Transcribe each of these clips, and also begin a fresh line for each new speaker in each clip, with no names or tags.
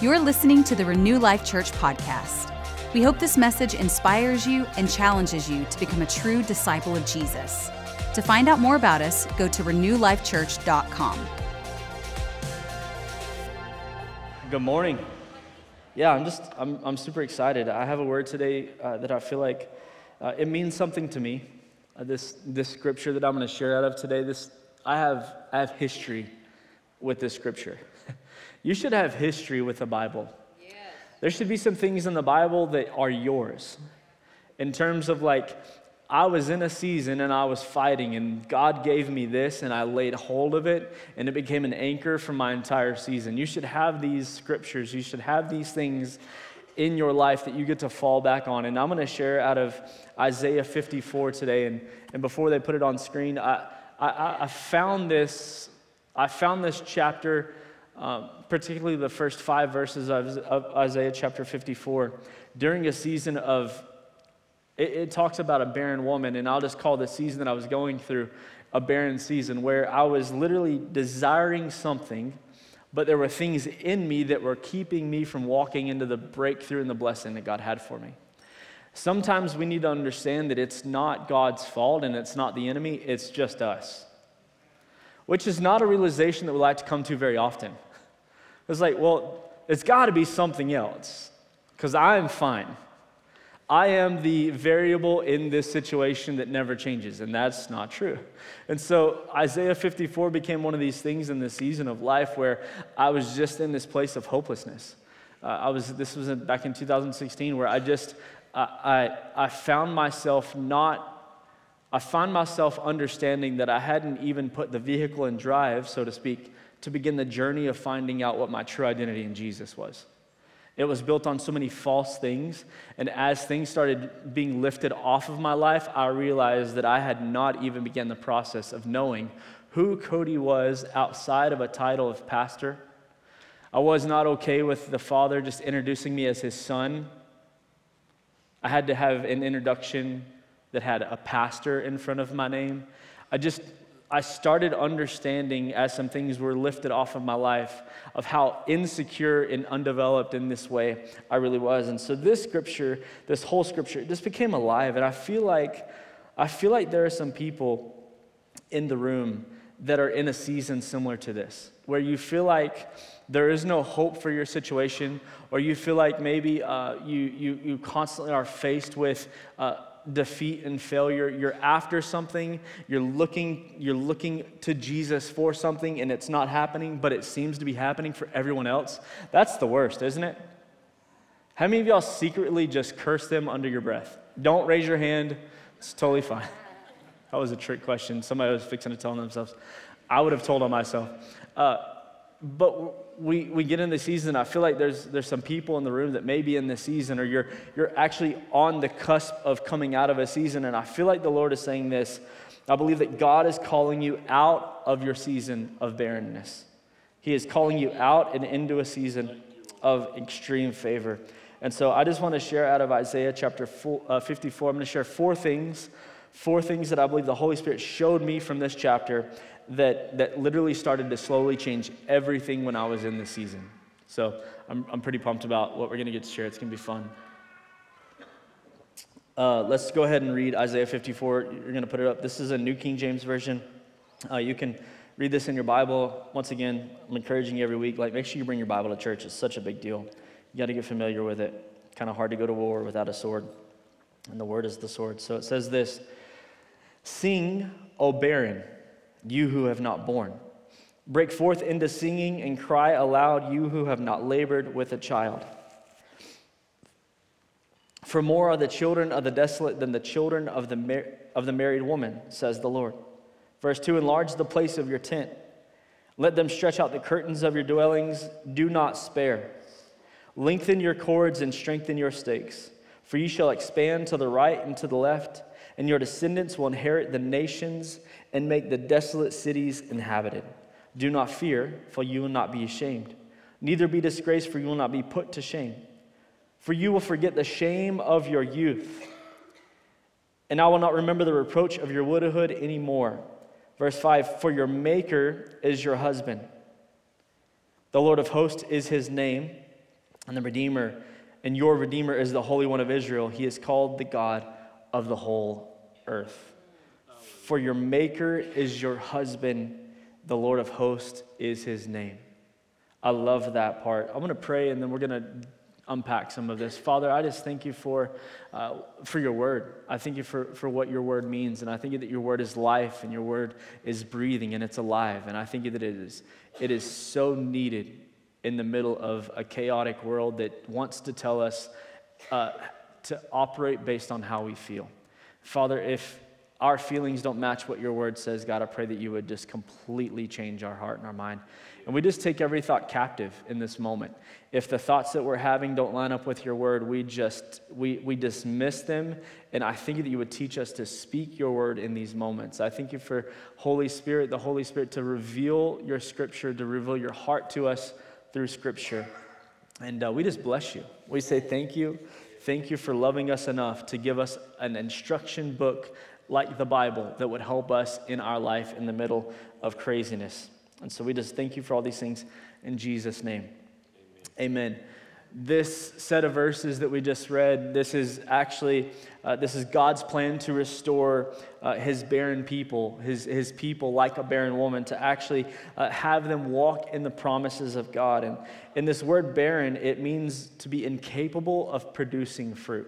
You're listening to the Renew Life Church podcast. We hope this message inspires you and challenges you to become a true disciple of Jesus. To find out more about us, go to renewlifechurch.com.
Good morning. Yeah, I'm just, I'm, I'm super excited. I have a word today uh, that I feel like uh, it means something to me. Uh, this, this scripture that I'm going to share out of today, this, I have, I have history with this scripture. You should have history with the Bible. Yes. There should be some things in the Bible that are yours. In terms of like, I was in a season and I was fighting, and God gave me this, and I laid hold of it, and it became an anchor for my entire season. You should have these scriptures, you should have these things in your life that you get to fall back on. And I'm going to share out of Isaiah 54 today. And, and before they put it on screen, I, I, I found this. I found this chapter um, particularly the first five verses of, of, Isaiah chapter 54, during a season of, it, it talks about a barren woman, and I'll just call the season that I was going through a barren season where I was literally desiring something, but there were things in me that were keeping me from walking into the breakthrough and the blessing that God had for me. Sometimes we need to understand that it's not God's fault and it's not the enemy, it's just us. Which is not a realization that we like to come to very often. It's like, well, it's got to be something else because I'm fine. I am the variable in this situation that never changes, and that's not true. And so Isaiah 54 became one of these things in the season of life where I was just in this place of hopelessness. Uh, I was, this was back in 2016 where I just, uh, I, I found myself not, I found myself understanding that I hadn't even put the vehicle in drive, so to speak, to begin the journey of finding out what my true identity in Jesus was. It was built on so many false things. And as things started being lifted off of my life, I realized that I had not even begun the process of knowing who Cody was outside of a title of pastor. I was not okay with the father just introducing me as his son. I had to have an introduction that had a pastor in front of my name. I just I started understanding as some things were lifted off of my life of how insecure and undeveloped in this way I really was. And so this scripture, this whole scripture, just became alive. And I feel like I feel like there are some people in the room that are in a season similar to this, where you feel like there is no hope for your situation, or you feel like maybe uh, you, you, you constantly are faced with uh, defeat and failure. You're after something, you're looking, you're looking to Jesus for something, and it's not happening, but it seems to be happening for everyone else. That's the worst, isn't it? How many of y'all secretly just curse them under your breath? Don't raise your hand, it's totally fine. That was a trick question. Somebody was fixing to tell themselves. I would have told on myself. Uh, but we, we get in the season, I feel like there's, there's some people in the room that may be in this season, or you're, you're actually on the cusp of coming out of a season. And I feel like the Lord is saying this. I believe that God is calling you out of your season of barrenness. He is calling you out and into a season of extreme favor. And so I just want to share out of Isaiah chapter uh, 54. I'm going to share four things, four things that I believe the Holy Spirit showed me from this chapter that, that literally started to slowly change everything when I was in this season. So I'm, I'm pretty pumped about what we're going to get to share. It's going to be fun. Uh, let's go ahead and read Isaiah 54. You're going to put it up. This is a New King James Version. Uh, you can read this in your Bible. Once again, I'm encouraging you every week. Like, make sure you bring your Bible to church. It's such a big deal. You got to get familiar with it. Kind of hard to go to war without a sword, and the word is the sword. So it says this: "Sing, O barren." you who have not borne. Break forth into singing and cry aloud, you who have not labored with a child. For more are the children of the desolate than the children of the, mar- of the married woman, says the Lord. Verse 2 Enlarge the place of your tent. Let them stretch out the curtains of your dwellings. Do not spare. Lengthen your cords and strengthen your stakes. For you shall expand to the right and to the left, and your descendants will inherit the nations and make the desolate cities inhabited. Do not fear, for you will not be ashamed. Neither be disgraced, for you will not be put to shame. For you will forget the shame of your youth, and I will not remember the reproach of your widowhood anymore. Verse 5 For your Maker is your husband, the Lord of hosts is his name, And the Redeemer, and your Redeemer is the Holy One of Israel. He is called the God of the whole earth. For your Maker is your husband, the Lord of hosts is his name. I love that part. I'm going to pray and then we're going to unpack some of this. Father, I just thank you for, uh, for your word. I thank you for, for what your word means. And I thank you that your word is life and your word is breathing and it's alive. And I thank you that it is, it is so needed in the middle of a chaotic world that wants to tell us uh, to operate based on how we feel. Father, if our feelings don't match what your word says, God, I pray that you would just completely change our heart and our mind. And we just take every thought captive in this moment. If the thoughts that we're having don't line up with your word, we just we we dismiss them. And I think that you would teach us to speak your word in these moments. I thank you for Holy Spirit, the Holy Spirit to reveal your scripture, to reveal your heart to us through scripture. And uh, we just bless you. We say thank you. Thank you for loving us enough to give us an instruction book like the Bible that would help us in our life in the middle of craziness. And so we just thank you for all these things in Jesus' name. Amen. Amen. This set of verses that we just read, this is actually uh, this is God's plan to restore uh, His barren people, His His people like a barren woman, to actually uh, have them walk in the promises of God. And in this word barren, it means to be incapable of producing fruit,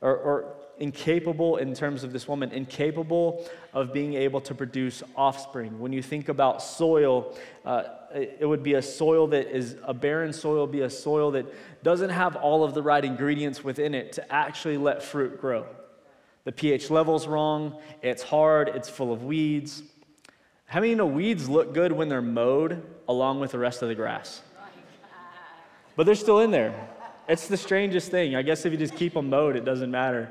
or, or incapable in terms of this woman, incapable of being able to produce offspring. When you think about soil, uh, it would be a soil that is a barren soil, be a soil that doesn't have all of the right ingredients within it to actually let fruit grow. The pH level's wrong, it's hard, it's full of weeds. How many know weeds look good when they're mowed along with the rest of the grass? But they're still in there. It's the strangest thing. I guess if you just keep them mowed, it doesn't matter.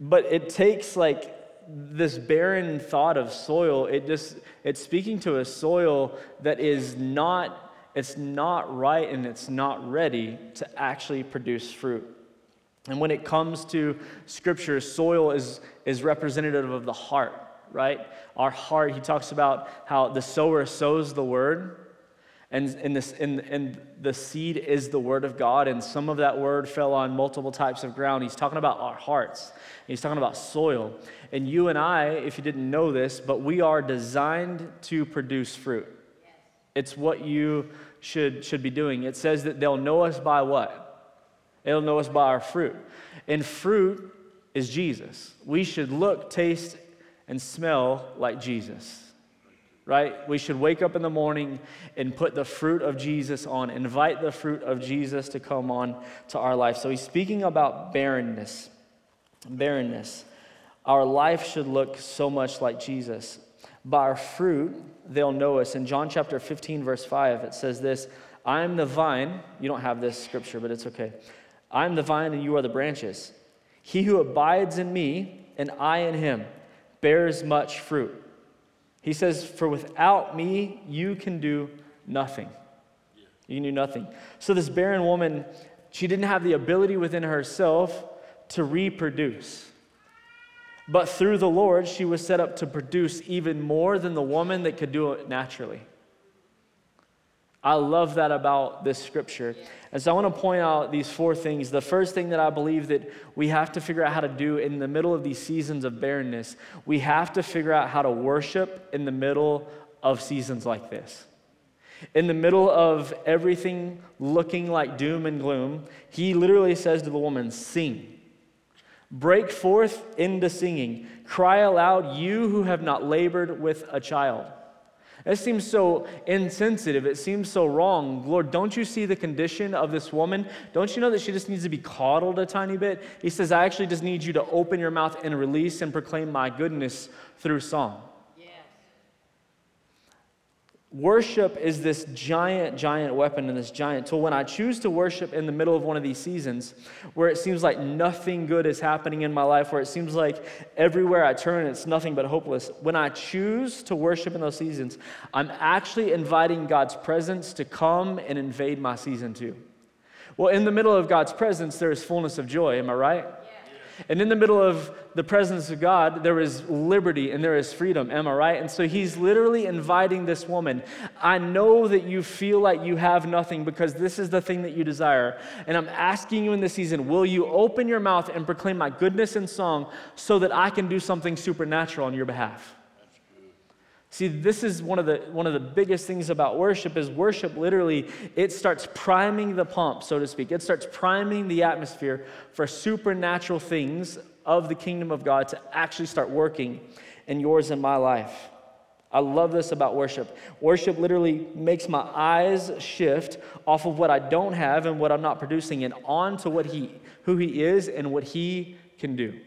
But it takes like this barren thought of soil, it just it's speaking to a soil that is not it's not right and it's not ready to actually produce fruit. And when it comes to scripture, soil is, is representative of the heart, right? Our heart, he talks about how the sower sows the word, and, and, this, and, and the seed is the word of God, and some of that word fell on multiple types of ground. He's talking about our hearts, he's talking about soil. And you and I, if you didn't know this, but we are designed to produce fruit. Yes. It's what you should, should be doing. It says that they'll know us by what? They'll know us by our fruit. And fruit is Jesus. We should look, taste, and smell like Jesus right? We should wake up in the morning and put the fruit of Jesus on, invite the fruit of Jesus to come on to our life. So he's speaking about barrenness. Barrenness. Our life should look so much like Jesus. By our fruit, they'll know us. In John chapter 15, verse 5, it says this I am the vine. You don't have this scripture, but it's okay. I am the vine, and you are the branches. He who abides in me, and I in him, bears much fruit. He says, For without me, you can do nothing. You can do nothing. So, this barren woman, she didn't have the ability within herself to reproduce. But through the Lord, she was set up to produce even more than the woman that could do it naturally. I love that about this scripture. And so I want to point out these four things. The first thing that I believe that we have to figure out how to do in the middle of these seasons of barrenness, we have to figure out how to worship in the middle of seasons like this. In the middle of everything looking like doom and gloom, he literally says to the woman, Sing. Break forth into singing. Cry aloud, you who have not labored with a child. It seems so insensitive. It seems so wrong. Lord, don't you see the condition of this woman? Don't you know that she just needs to be coddled a tiny bit? He says, I actually just need you to open your mouth and release and proclaim my goodness through song. Worship is this giant, giant weapon and this giant tool. When I choose to worship in the middle of one of these seasons where it seems like nothing good is happening in my life, where it seems like everywhere I turn it's nothing but hopeless, when I choose to worship in those seasons, I'm actually inviting God's presence to come and invade my season too. Well, in the middle of God's presence, there is fullness of joy. Am I right? And in the middle of the presence of God, there is liberty and there is freedom. Am I right? And so he's literally inviting this woman. I know that you feel like you have nothing because this is the thing that you desire. And I'm asking you in this season, will you open your mouth and proclaim my goodness in song so that I can do something supernatural on your behalf? See, this is one of the one of the biggest things about worship is worship literally it starts priming the pump, so to speak. It starts priming the atmosphere for supernatural things of the kingdom of God to actually start working in yours and my life. I love this about worship. Worship literally makes my eyes shift off of what I don't have and what I'm not producing and on to what he who he is and what he can do.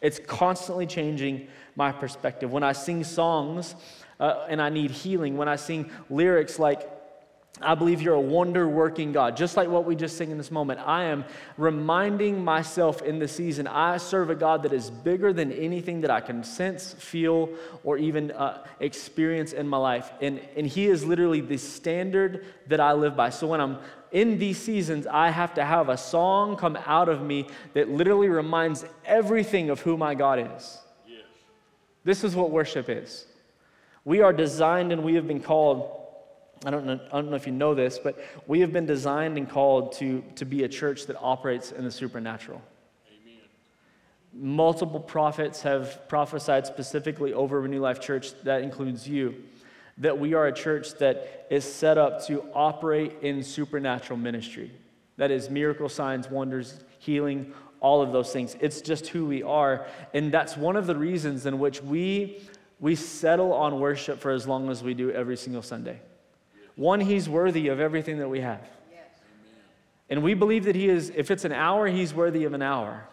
It's constantly changing my perspective. When I sing songs uh, and I need healing, when I sing lyrics like, I believe you're a wonder working God. Just like what we just sing in this moment, I am reminding myself in the season I serve a God that is bigger than anything that I can sense, feel, or even uh, experience in my life. And, and He is literally the standard that I live by. So when I'm in these seasons, I have to have a song come out of me that literally reminds everything of who my God is. This is what worship is. We are designed and we have been called. I don't, know, I don't know if you know this, but we have been designed and called to, to be a church that operates in the supernatural. Amen. Multiple prophets have prophesied specifically over Renew Life Church, that includes you, that we are a church that is set up to operate in supernatural ministry. That is miracle signs, wonders, healing, all of those things. It's just who we are. And that's one of the reasons in which we, we settle on worship for as long as we do every single Sunday. One, He's worthy of everything that we have. And we believe that He is, if it's an hour, He's worthy of an hour.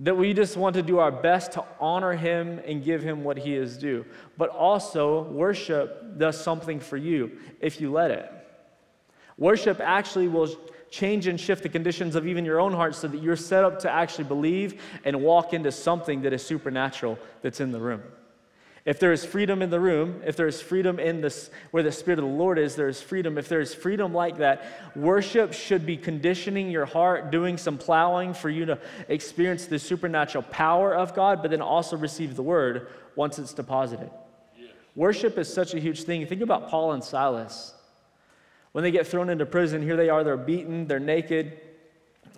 That we just want to do our best to honor Him and give Him what He is due. But also, worship does something for you if you let it. Worship actually will change and shift the conditions of even your own heart so that you're set up to actually believe and walk into something that is supernatural that's in the room. If there is freedom in the room, if there is freedom in this where the Spirit of the Lord is, there is freedom. If there is freedom like that, worship should be conditioning your heart, doing some plowing for you to experience the supernatural power of God, but then also receive the word once it's deposited. Worship is such a huge thing. Think about Paul and Silas. When they get thrown into prison, here they are, they're beaten, they're naked,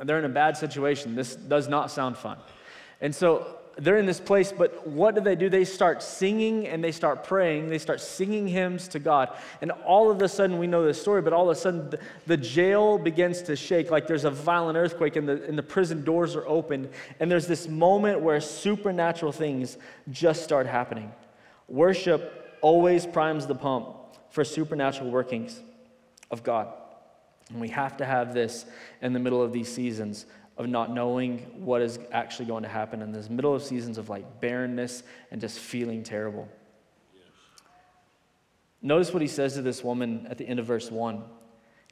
they're in a bad situation. This does not sound fun. And so they're in this place, but what do they do? They start singing and they start praying. They start singing hymns to God. And all of a sudden, we know this story, but all of a sudden, the, the jail begins to shake like there's a violent earthquake and the, and the prison doors are opened. And there's this moment where supernatural things just start happening. Worship always primes the pump for supernatural workings of God. And we have to have this in the middle of these seasons of not knowing what is actually going to happen in this middle of seasons of like barrenness and just feeling terrible. Yes. Notice what he says to this woman at the end of verse 1.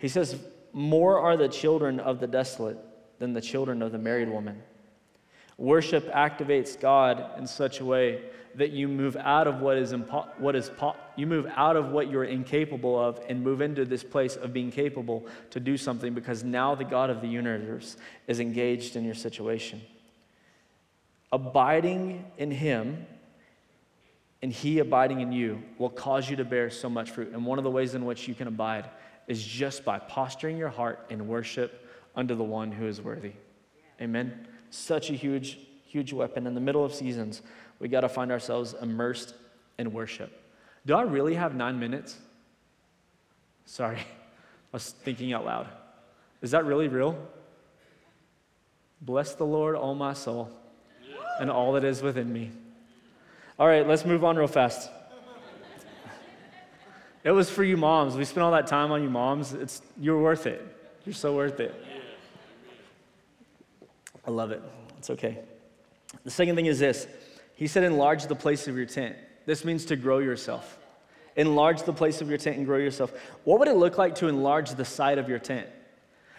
He says, More are the children of the desolate than the children of the married woman. Worship activates God in such a way that you move out of what is impo- what is po- you move out of what you're incapable of and move into this place of being capable to do something because now the God of the universe is engaged in your situation. Abiding in him and he abiding in you will cause you to bear so much fruit. And one of the ways in which you can abide is just by posturing your heart in worship unto the one who is worthy. Amen. Such a huge, huge weapon. In the middle of seasons, we got to find ourselves immersed in worship. Do I really have nine minutes? Sorry, I was thinking out loud. Is that really real? Bless the Lord, all my soul, and all that is within me. All right, let's move on real fast. It was for you moms. We spent all that time on you moms. It's, you're worth it. You're so worth it. I love it. It's okay. The second thing is this He said, enlarge the place of your tent. This means to grow yourself. Enlarge the place of your tent and grow yourself. What would it look like to enlarge the side of your tent?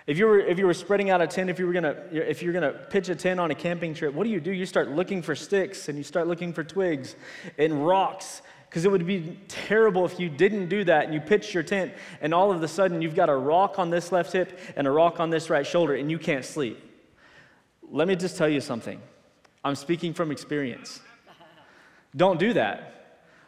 If you were, if you were spreading out a tent, if you were gonna, if you're gonna pitch a tent on a camping trip, what do you do? You start looking for sticks and you start looking for twigs and rocks because it would be terrible if you didn't do that and you pitched your tent and all of a sudden you've got a rock on this left hip and a rock on this right shoulder and you can't sleep let me just tell you something. I'm speaking from experience. Don't do that.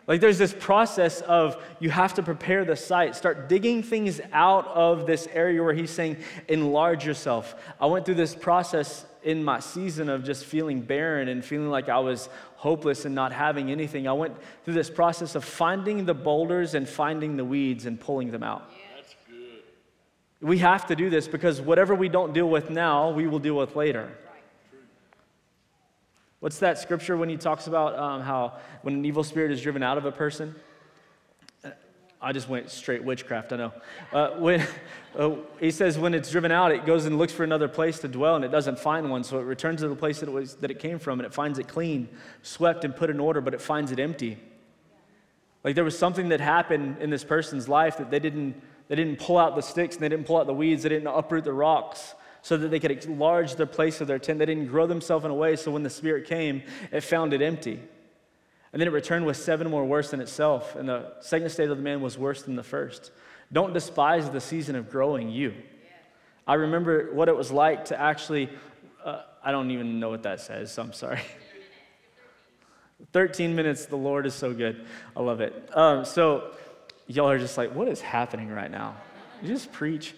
Like there's this process of you have to prepare the site, start digging things out of this area where he's saying, enlarge yourself. I went through this process in my season of just feeling barren and feeling like I was hopeless and not having anything. I went through this process of finding the boulders and finding the weeds and pulling them out. That's good. We have to do this because whatever we don't deal with now, we will deal with later. What's that scripture when he talks about um, how when an evil spirit is driven out of a person? I just went straight witchcraft, I know. Uh, when, uh, he says when it's driven out, it goes and looks for another place to dwell and it doesn't find one. So it returns to the place that it, was, that it came from and it finds it clean, swept, and put in order, but it finds it empty. Like there was something that happened in this person's life that they didn't, they didn't pull out the sticks and they didn't pull out the weeds, they didn't uproot the rocks so that they could enlarge the place of their tent. They didn't grow themselves in a way so when the Spirit came, it found it empty. And then it returned with seven more worse than itself. And the second state of the man was worse than the first. Don't despise the season of growing you. I remember what it was like to actually, uh, I don't even know what that says, so I'm sorry. 13 minutes, the Lord is so good. I love it. Um, so, y'all are just like, what is happening right now? You just preach.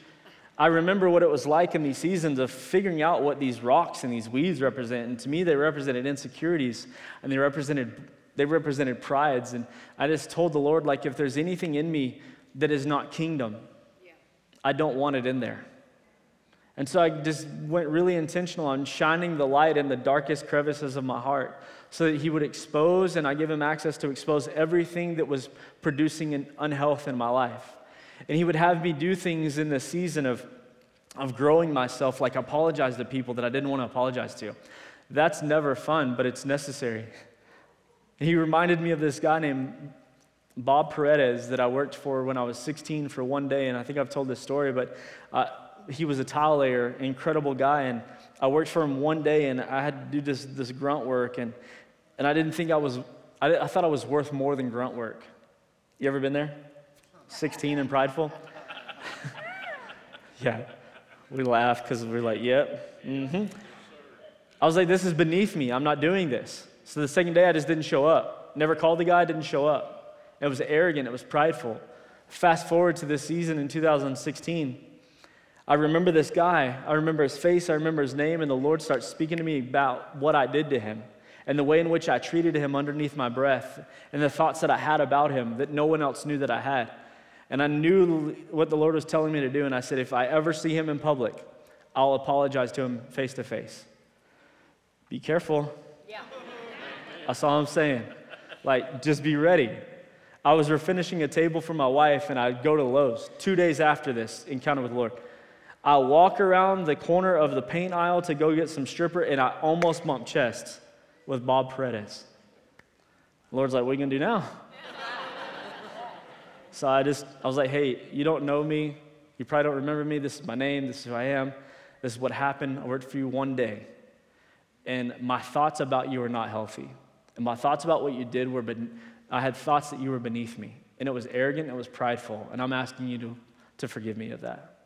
I remember what it was like in these seasons of figuring out what these rocks and these weeds represent. And to me, they represented insecurities and they represented, they represented prides. And I just told the Lord, like, if there's anything in me that is not kingdom, yeah. I don't want it in there. And so I just went really intentional on shining the light in the darkest crevices of my heart so that He would expose and I give Him access to expose everything that was producing an unhealth in my life. And he would have me do things in the season of, of growing myself, like apologize to people that I didn't want to apologize to. That's never fun, but it's necessary. He reminded me of this guy named Bob Paredes that I worked for when I was 16 for one day, and I think I've told this story, but uh, he was a tile layer, incredible guy, and I worked for him one day, and I had to do this, this grunt work, and, and I didn't think I was, I, I thought I was worth more than grunt work. You ever been there? 16 and prideful? yeah. We laugh because we're like, yep. Mm-hmm. I was like, this is beneath me. I'm not doing this. So the second day, I just didn't show up. Never called the guy, didn't show up. It was arrogant, it was prideful. Fast forward to this season in 2016. I remember this guy. I remember his face. I remember his name. And the Lord starts speaking to me about what I did to him and the way in which I treated him underneath my breath and the thoughts that I had about him that no one else knew that I had. And I knew what the Lord was telling me to do. And I said, if I ever see him in public, I'll apologize to him face to face. Be careful. Yeah. That's all I'm saying. Like, just be ready. I was refinishing a table for my wife, and I'd go to Lowe's two days after this encounter with the Lord. I walk around the corner of the paint aisle to go get some stripper, and I almost bump chests with Bob Paredes. The Lord's like, what are you going to do now? So I just, I was like, hey, you don't know me. You probably don't remember me. This is my name. This is who I am. This is what happened. I worked for you one day. And my thoughts about you were not healthy. And my thoughts about what you did were, ben- I had thoughts that you were beneath me. And it was arrogant, it was prideful. And I'm asking you to, to forgive me of that.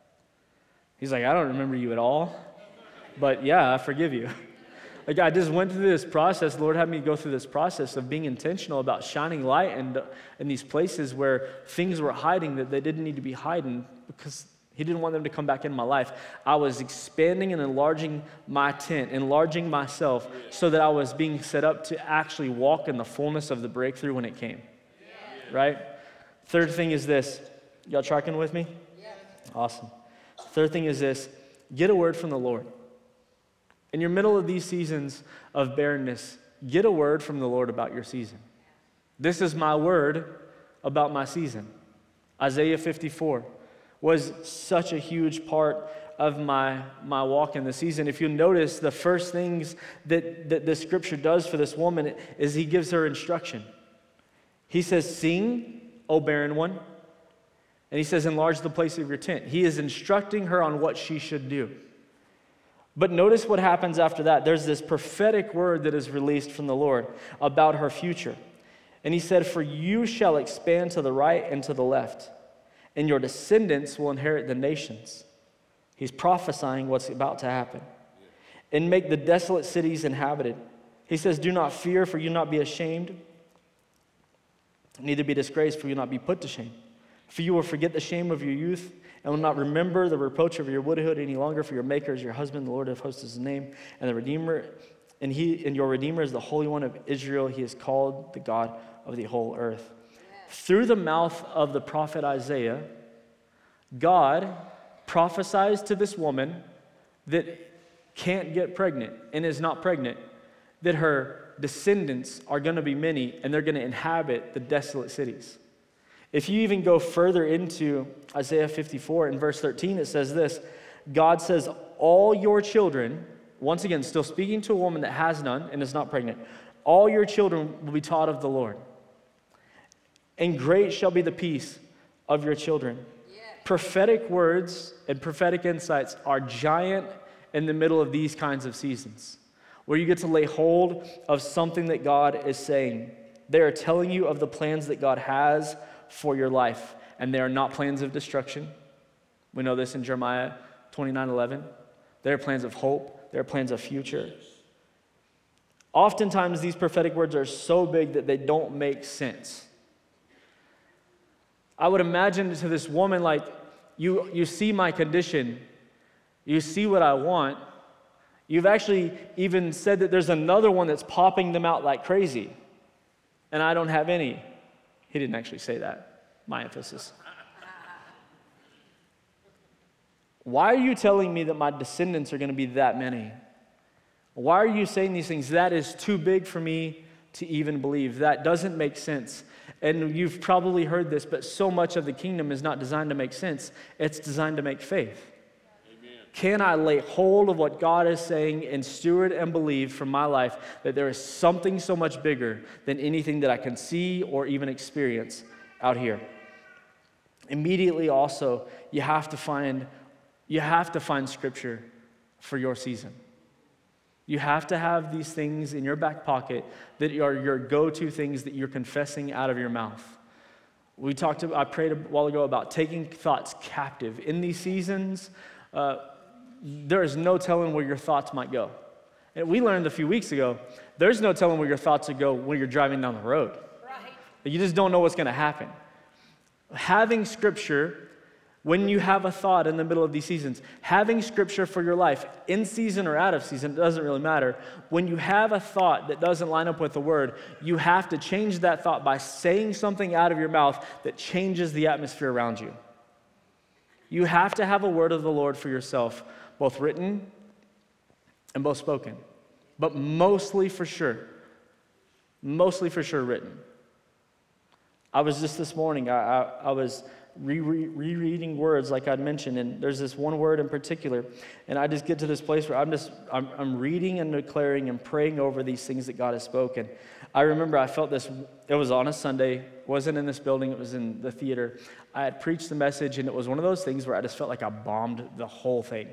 He's like, I don't remember you at all. But yeah, I forgive you. Like I just went through this process. The Lord had me go through this process of being intentional about shining light in, in these places where things were hiding that they didn't need to be hiding because He didn't want them to come back in my life. I was expanding and enlarging my tent, enlarging myself so that I was being set up to actually walk in the fullness of the breakthrough when it came. Right? Third thing is this. Y'all tracking with me? Yeah. Awesome. Third thing is this get a word from the Lord. In your middle of these seasons of barrenness, get a word from the Lord about your season. This is my word about my season. Isaiah 54 was such a huge part of my, my walk in the season. If you notice, the first things that, that the scripture does for this woman is he gives her instruction. He says, Sing, O barren one. And he says, Enlarge the place of your tent. He is instructing her on what she should do. But notice what happens after that. There's this prophetic word that is released from the Lord about her future. And he said, For you shall expand to the right and to the left, and your descendants will inherit the nations. He's prophesying what's about to happen. and make the desolate cities inhabited. He says, Do not fear, for you not be ashamed, neither be disgraced, for you not be put to shame. For you will forget the shame of your youth, and will not remember the reproach of your widowhood any longer, for your Maker is your husband, the Lord of hosts is his name, and the Redeemer, and he and your Redeemer is the Holy One of Israel. He is called the God of the whole earth. Through the mouth of the prophet Isaiah, God prophesies to this woman that can't get pregnant and is not pregnant, that her descendants are going to be many and they're going to inhabit the desolate cities. If you even go further into Isaiah 54 in verse 13, it says this God says, All your children, once again, still speaking to a woman that has none and is not pregnant, all your children will be taught of the Lord. And great shall be the peace of your children. Yeah. Prophetic words and prophetic insights are giant in the middle of these kinds of seasons, where you get to lay hold of something that God is saying. They are telling you of the plans that God has for your life, and they are not plans of destruction. We know this in Jeremiah 29 11. They are plans of hope, they are plans of future. Oftentimes, these prophetic words are so big that they don't make sense. I would imagine to this woman, like, you, you see my condition, you see what I want. You've actually even said that there's another one that's popping them out like crazy, and I don't have any. He didn't actually say that, my emphasis. Why are you telling me that my descendants are going to be that many? Why are you saying these things? That is too big for me to even believe. That doesn't make sense. And you've probably heard this, but so much of the kingdom is not designed to make sense, it's designed to make faith. Can I lay hold of what God is saying and steward and believe from my life that there is something so much bigger than anything that I can see or even experience out here? Immediately also, you have to find you have to find scripture for your season. You have to have these things in your back pocket that are your go-to things that you're confessing out of your mouth. We talked I prayed a while ago about taking thoughts captive. In these seasons, uh, there is no telling where your thoughts might go. And we learned a few weeks ago, there's no telling where your thoughts would go when you're driving down the road. Right. You just don't know what's going to happen. Having scripture, when you have a thought in the middle of these seasons, having scripture for your life, in season or out of season, it doesn't really matter. When you have a thought that doesn't line up with the word, you have to change that thought by saying something out of your mouth that changes the atmosphere around you. You have to have a word of the Lord for yourself both written and both spoken, but mostly for sure, mostly for sure written. I was just this morning, I, I, I was rereading words like I'd mentioned, and there's this one word in particular, and I just get to this place where I'm just, I'm, I'm reading and declaring and praying over these things that God has spoken. I remember I felt this, it was on a Sunday, wasn't in this building, it was in the theater. I had preached the message, and it was one of those things where I just felt like I bombed the whole thing.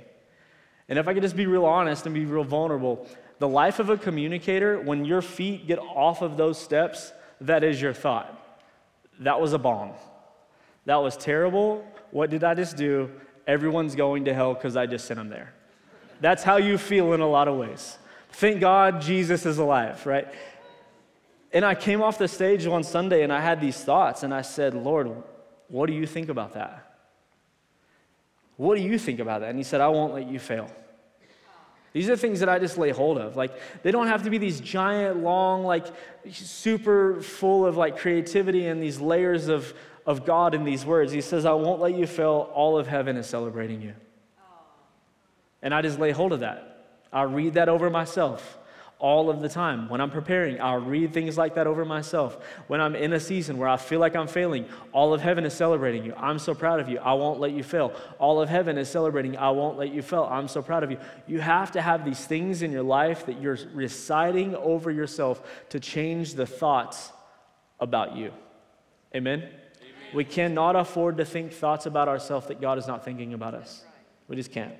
And if I could just be real honest and be real vulnerable, the life of a communicator, when your feet get off of those steps, that is your thought. That was a bomb. That was terrible. What did I just do? Everyone's going to hell because I just sent them there. That's how you feel in a lot of ways. Thank God Jesus is alive, right? And I came off the stage one Sunday and I had these thoughts and I said, Lord, what do you think about that? What do you think about that? And he said, I won't let you fail. These are things that I just lay hold of. Like, they don't have to be these giant, long, like, super full of like creativity and these layers of, of God in these words. He says, I won't let you fail. All of heaven is celebrating you. Oh. And I just lay hold of that. I read that over myself all of the time. When I'm preparing, I'll read things like that over myself. When I'm in a season where I feel like I'm failing, all of heaven is celebrating you. I'm so proud of you. I won't let you fail. All of heaven is celebrating. I won't let you fail. I'm so proud of you. You have to have these things in your life that you're reciting over yourself to change the thoughts about you. Amen? Amen. We cannot afford to think thoughts about ourselves that God is not thinking about us. We just can't.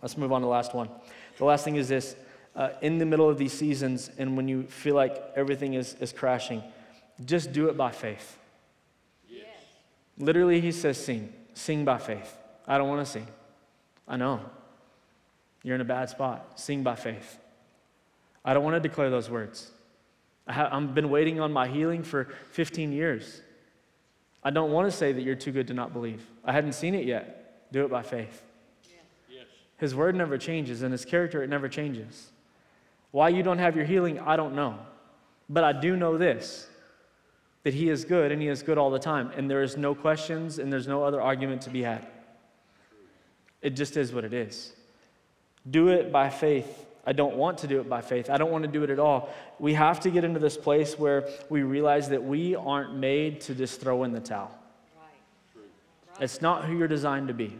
Let's move on to the last one. The last thing is this uh, in the middle of these seasons and when you feel like everything is, is crashing, just do it by faith. Yes. Literally, he says, sing. Sing by faith. I don't want to sing. I know. You're in a bad spot. Sing by faith. I don't want to declare those words. I have, I've been waiting on my healing for 15 years. I don't want to say that you're too good to not believe. I hadn't seen it yet. Do it by faith. Yes. His word never changes, and his character, it never changes. Why you don't have your healing, I don't know. But I do know this that he is good, and he is good all the time. And there is no questions, and there's no other argument to be had. It just is what it is. Do it by faith I don't want to do it by faith. I don't want to do it at all. We have to get into this place where we realize that we aren't made to just throw in the towel. It's not who you're designed to be.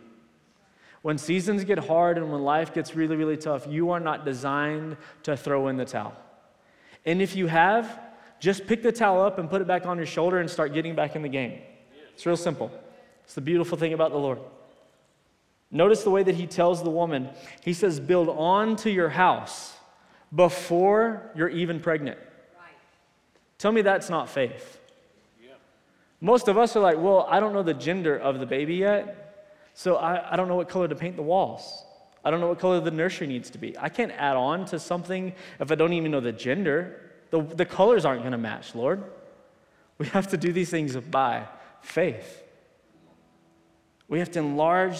When seasons get hard and when life gets really, really tough, you are not designed to throw in the towel. And if you have, just pick the towel up and put it back on your shoulder and start getting back in the game. It's real simple. It's the beautiful thing about the Lord. Notice the way that he tells the woman. He says, Build on to your house before you're even pregnant. Right. Tell me that's not faith. Yeah. Most of us are like, Well, I don't know the gender of the baby yet, so I, I don't know what color to paint the walls. I don't know what color the nursery needs to be. I can't add on to something if I don't even know the gender. The, the colors aren't going to match, Lord. We have to do these things by faith. We have to enlarge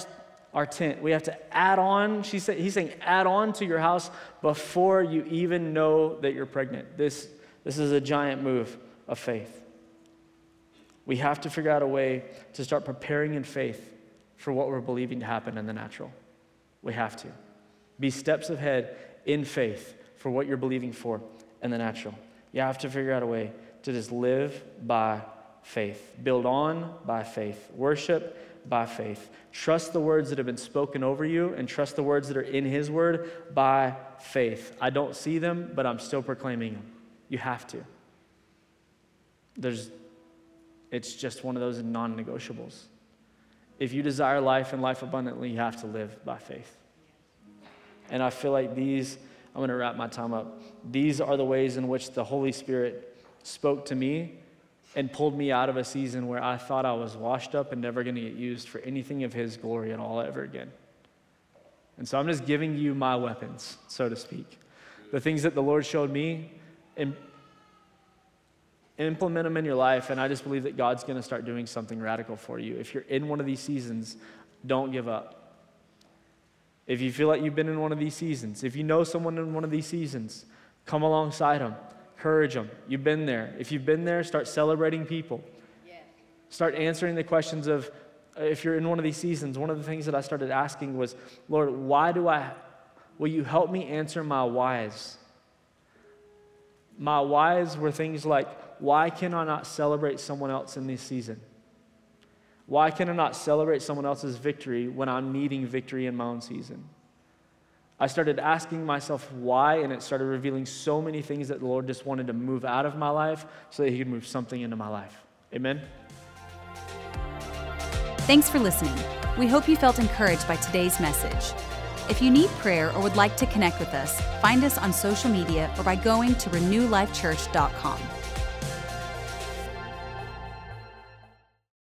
our tent. We have to add on, she said, he's saying, add on to your house before you even know that you're pregnant. This, this is a giant move of faith. We have to figure out a way to start preparing in faith for what we're believing to happen in the natural. We have to. Be steps ahead in faith for what you're believing for in the natural. You have to figure out a way to just live by faith, build on by faith, worship by faith. Trust the words that have been spoken over you and trust the words that are in His Word by faith. I don't see them, but I'm still proclaiming them. You have to. There's, it's just one of those non negotiables. If you desire life and life abundantly, you have to live by faith. And I feel like these, I'm going to wrap my time up. These are the ways in which the Holy Spirit spoke to me and pulled me out of a season where I thought I was washed up and never going to get used for anything of His glory at all ever again. And so I'm just giving you my weapons, so to speak. The things that the Lord showed me, and implement them in your life, and I just believe that God's going to start doing something radical for you. If you're in one of these seasons, don't give up. If you feel like you've been in one of these seasons, if you know someone in one of these seasons, come alongside them Encourage them. You've been there. If you've been there, start celebrating people. Start answering the questions of uh, if you're in one of these seasons. One of the things that I started asking was, Lord, why do I, will you help me answer my whys? My whys were things like, why can I not celebrate someone else in this season? Why can I not celebrate someone else's victory when I'm needing victory in my own season? I started asking myself why, and it started revealing so many things that the Lord just wanted to move out of my life so that He could move something into my life. Amen.
Thanks for listening. We hope you felt encouraged by today's message. If you need prayer or would like to connect with us, find us on social media or by going to renewlifechurch.com.